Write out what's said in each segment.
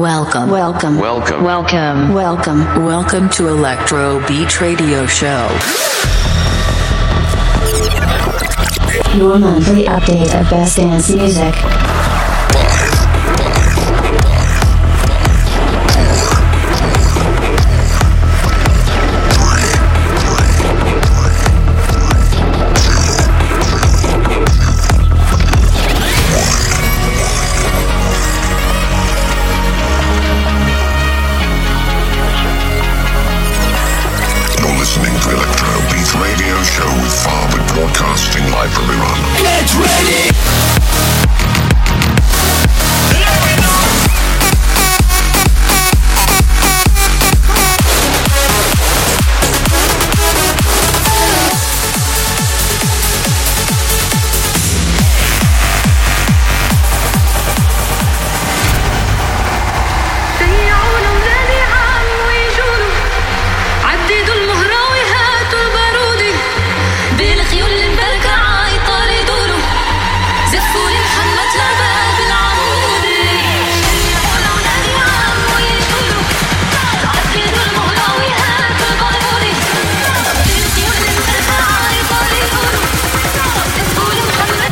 Welcome. Welcome. Welcome. Welcome. Welcome. Welcome to Electro Beat Radio Show. Your monthly update of best dance music.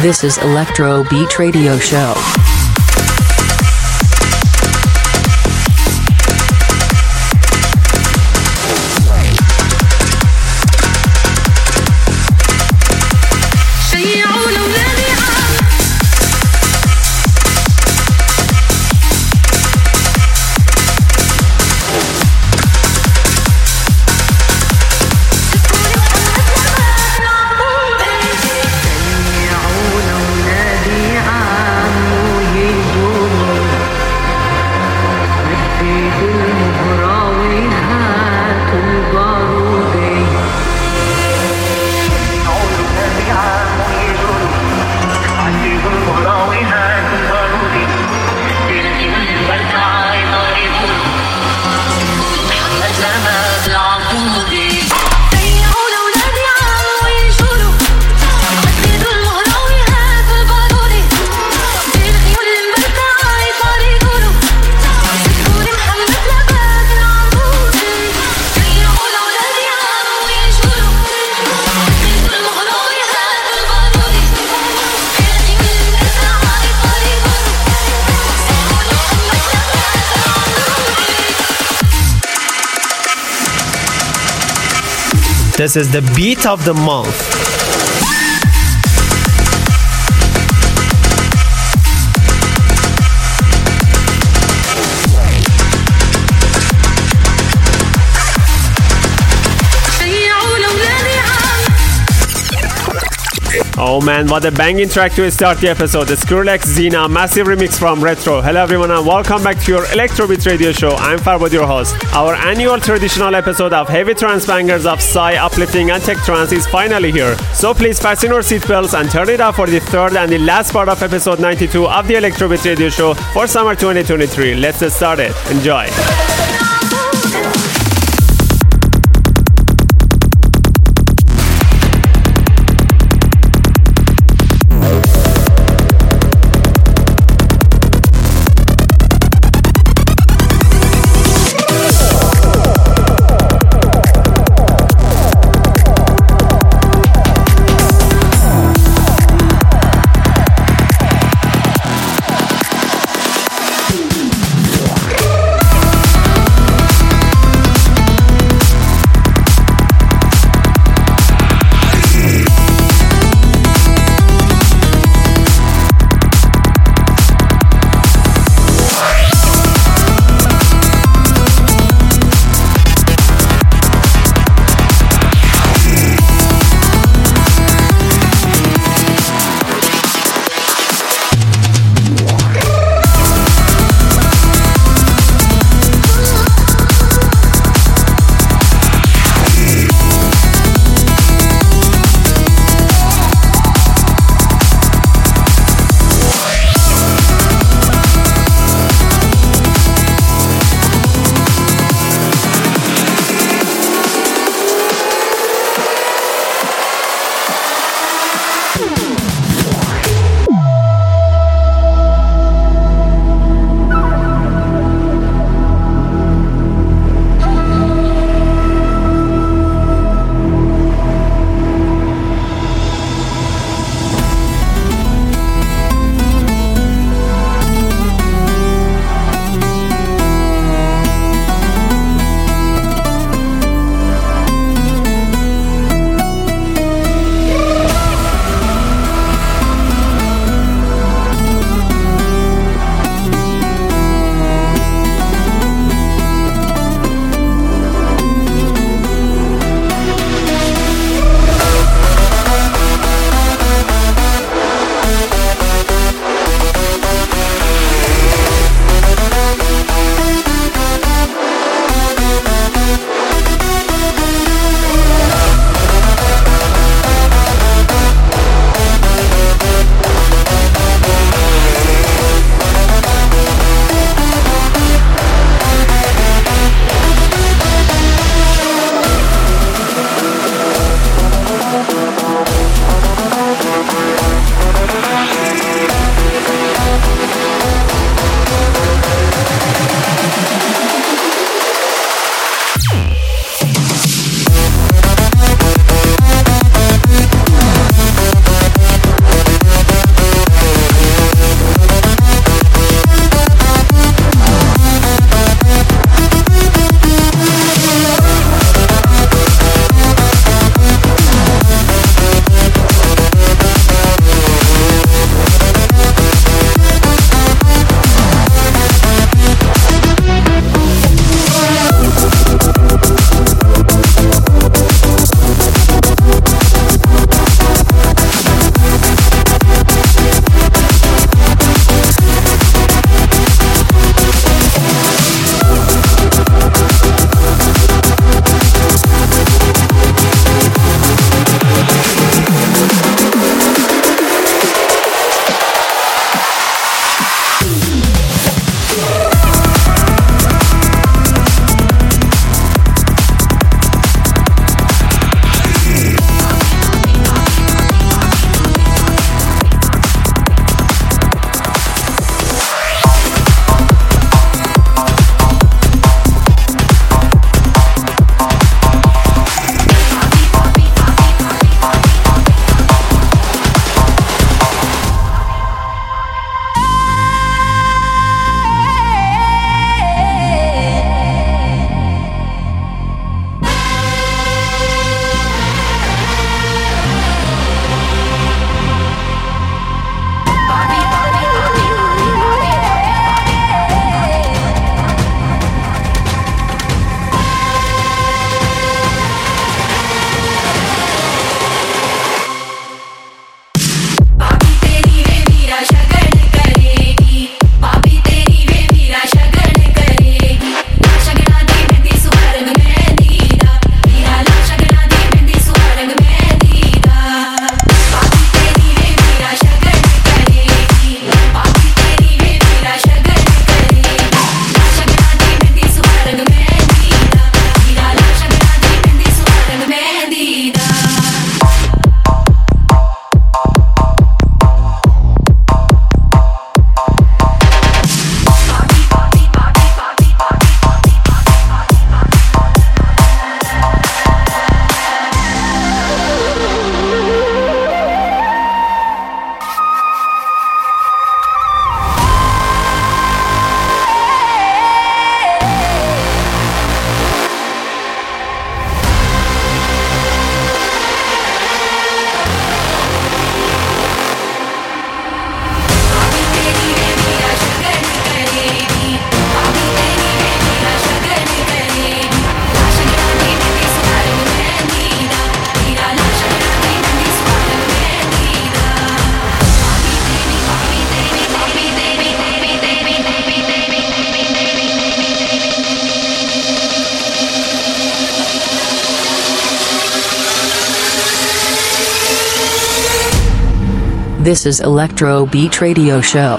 This is Electro Beat Radio Show. This is the beat of the month. Oh man, what a banging track to start the episode. The Skrillex Xena massive remix from Retro. Hello everyone and welcome back to your Electrobeat radio show. I'm Farwad, your host. Our annual traditional episode of heavy trance bangers of Psy, uplifting and tech trance is finally here. So please fasten your seatbelts and turn it up for the third and the last part of episode 92 of the Electrobeat radio show for summer 2023. Let's get started. Enjoy. This is Electro Beat Radio Show.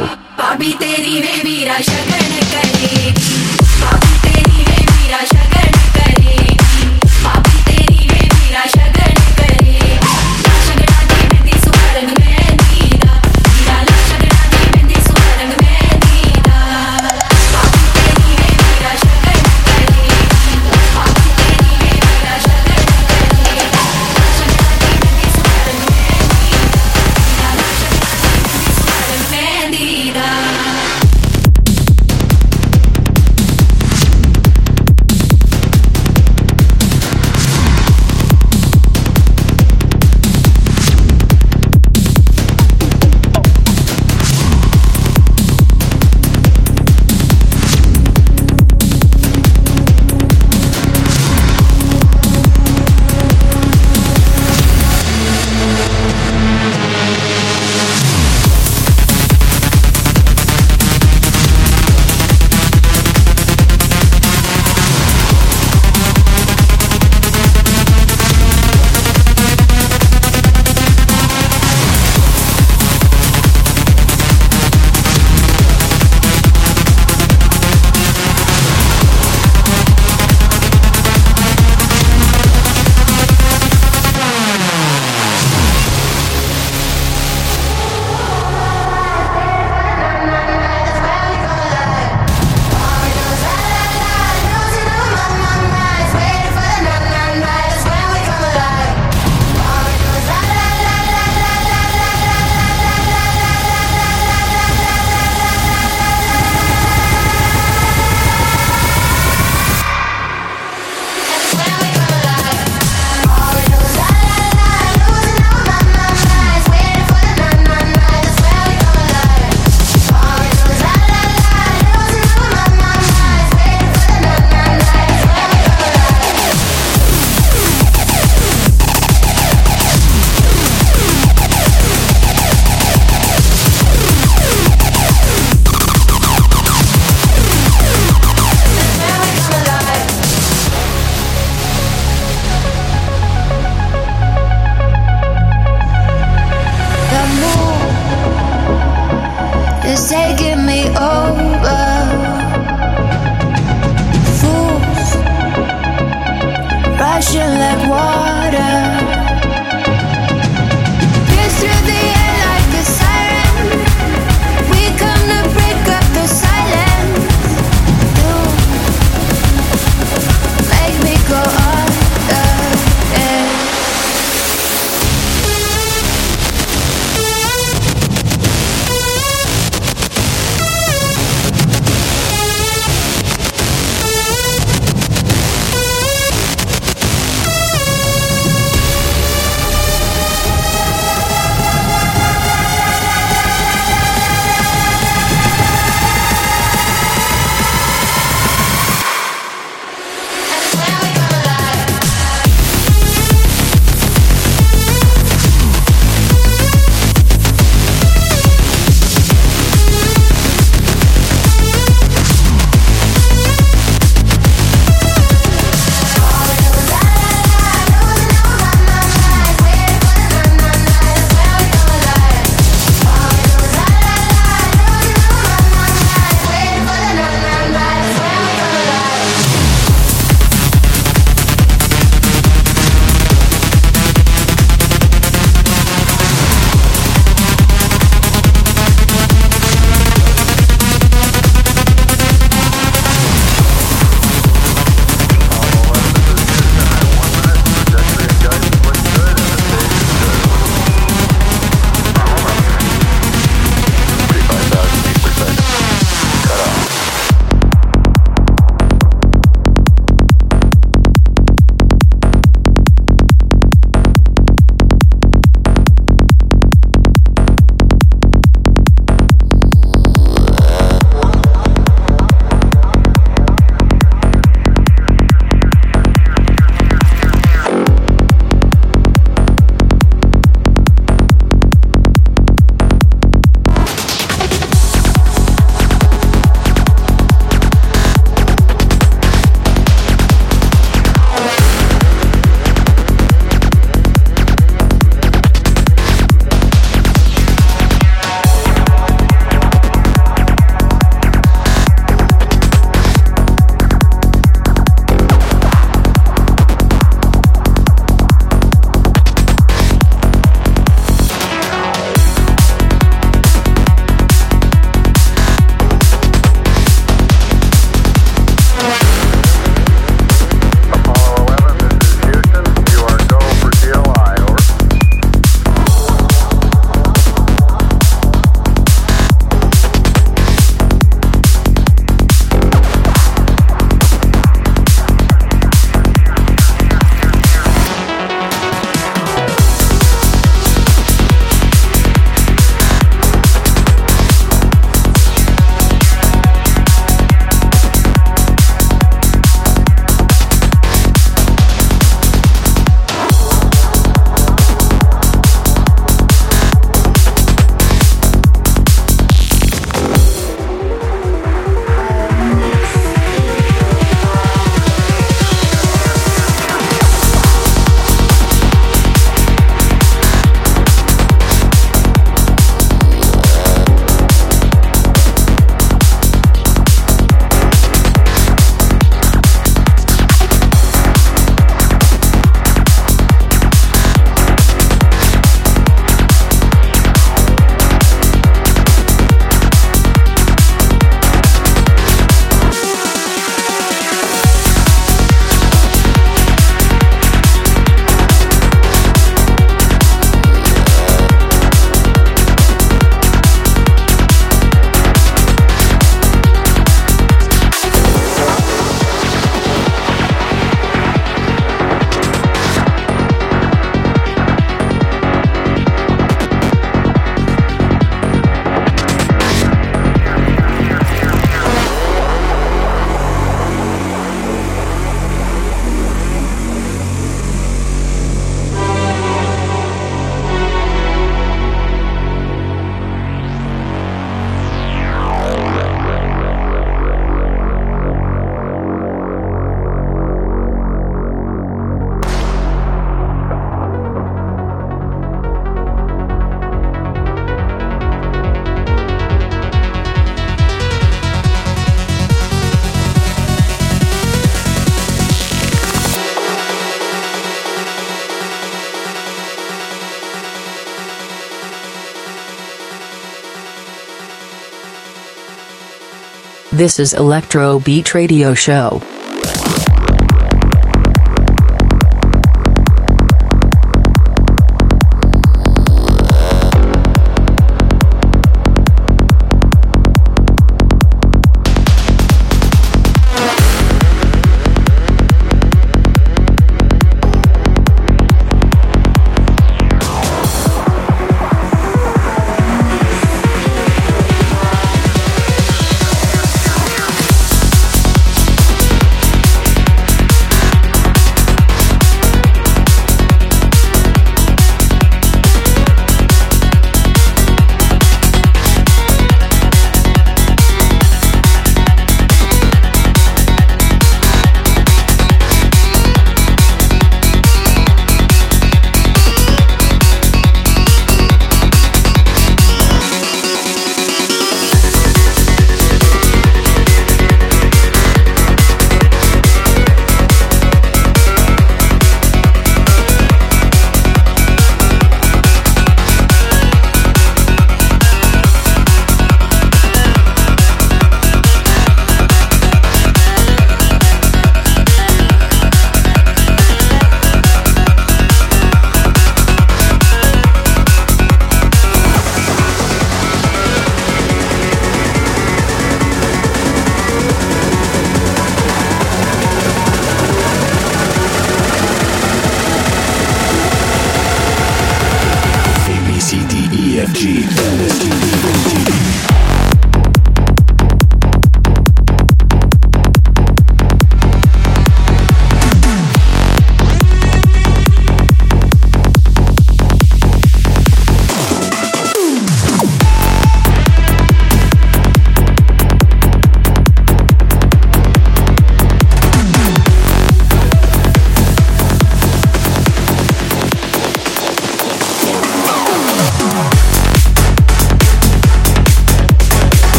This is Electro Beat Radio Show.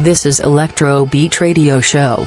This is Electro Beat Radio Show.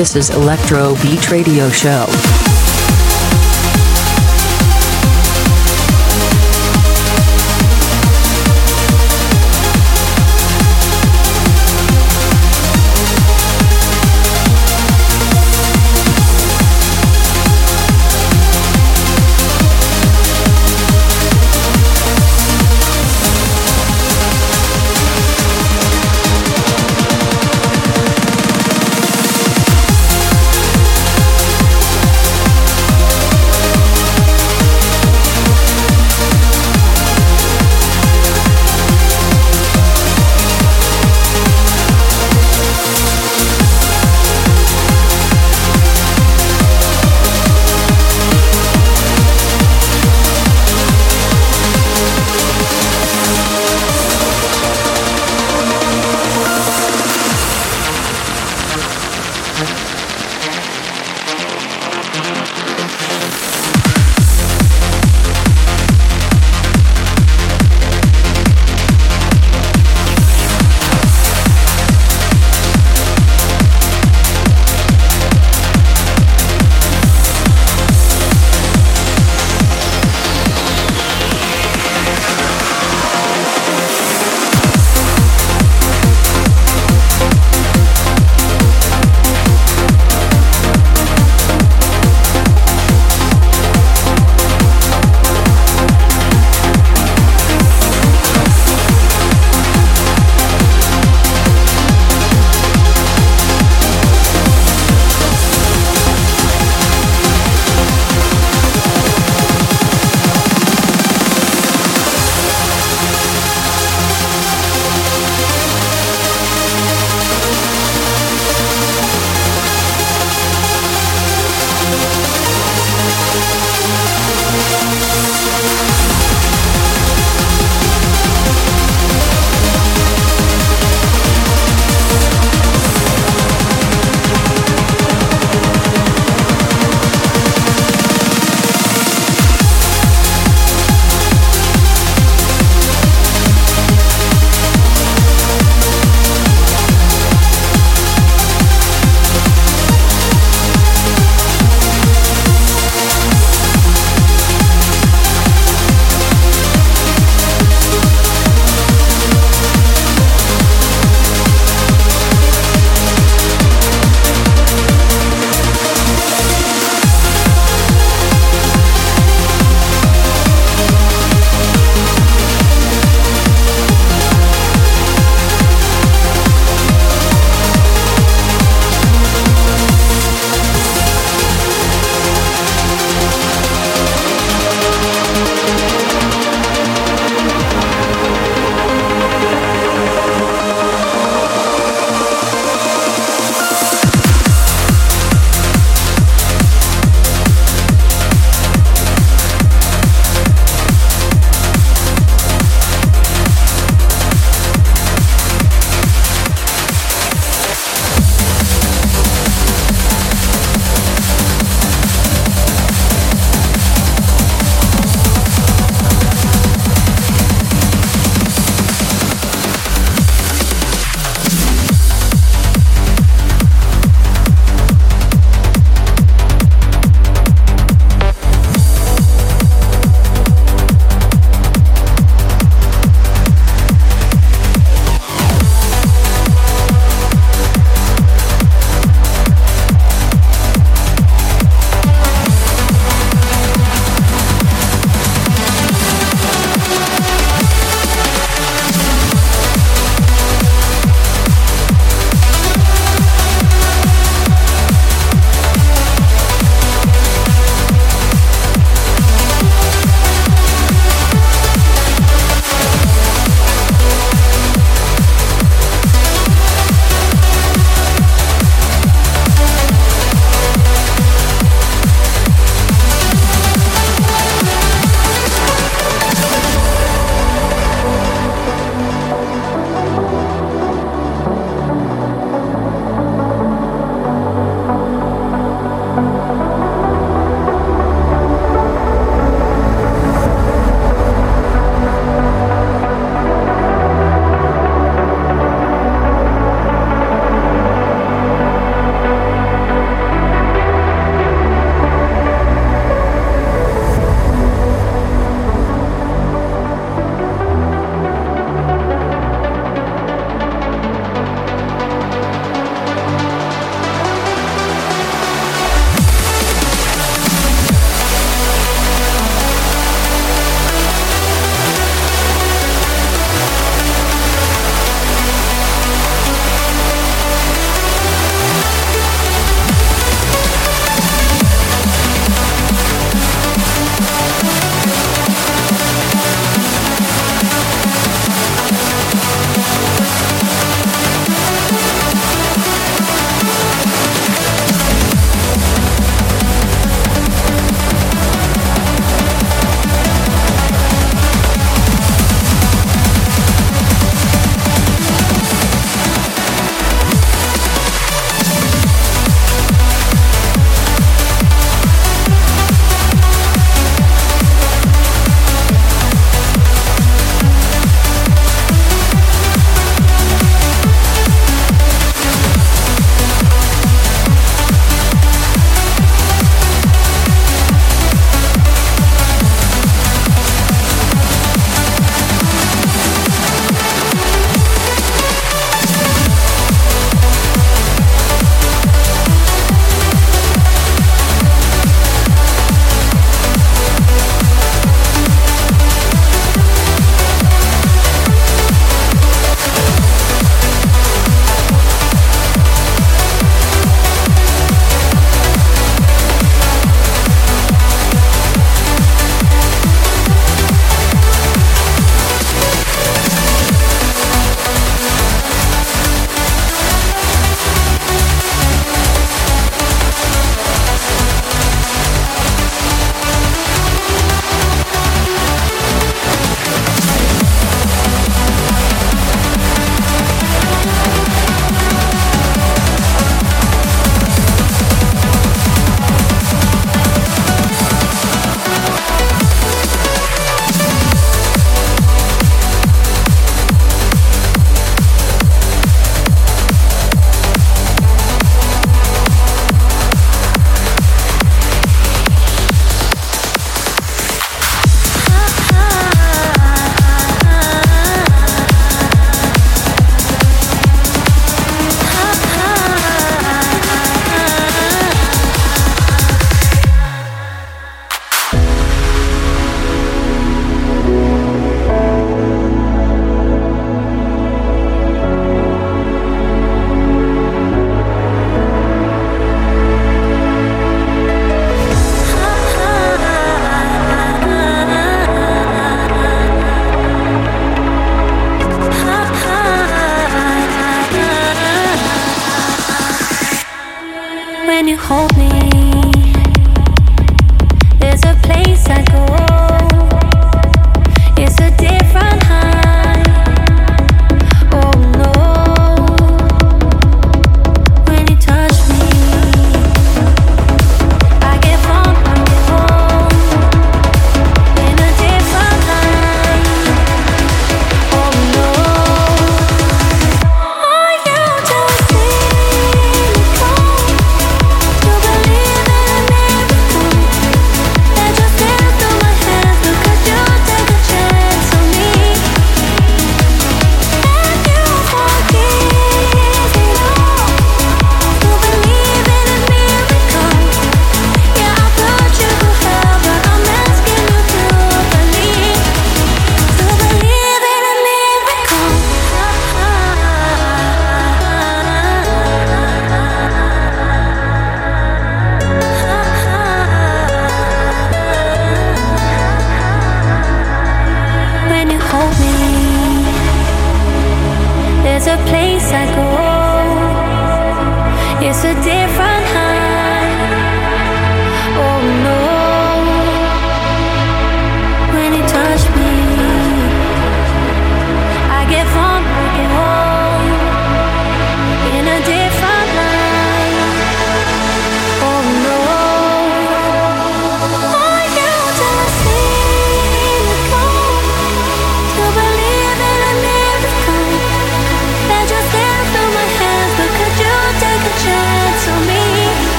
This is Electro Beat Radio Show.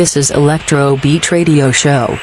This is Electro Beat Radio Show.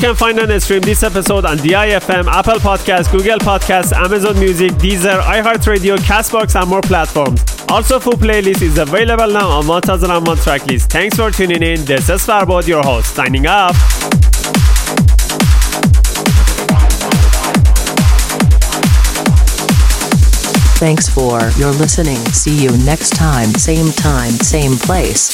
Can find and stream this episode on DIFM, Apple Podcasts, Google Podcasts, Amazon Music, Deezer, iHeartRadio, Castbox, and more platforms. Also, full playlist is available now on 1001 Tracklist. Thanks for tuning in. This is Farbod, your host, signing off. Thanks for your listening. See you next time, same time, same place.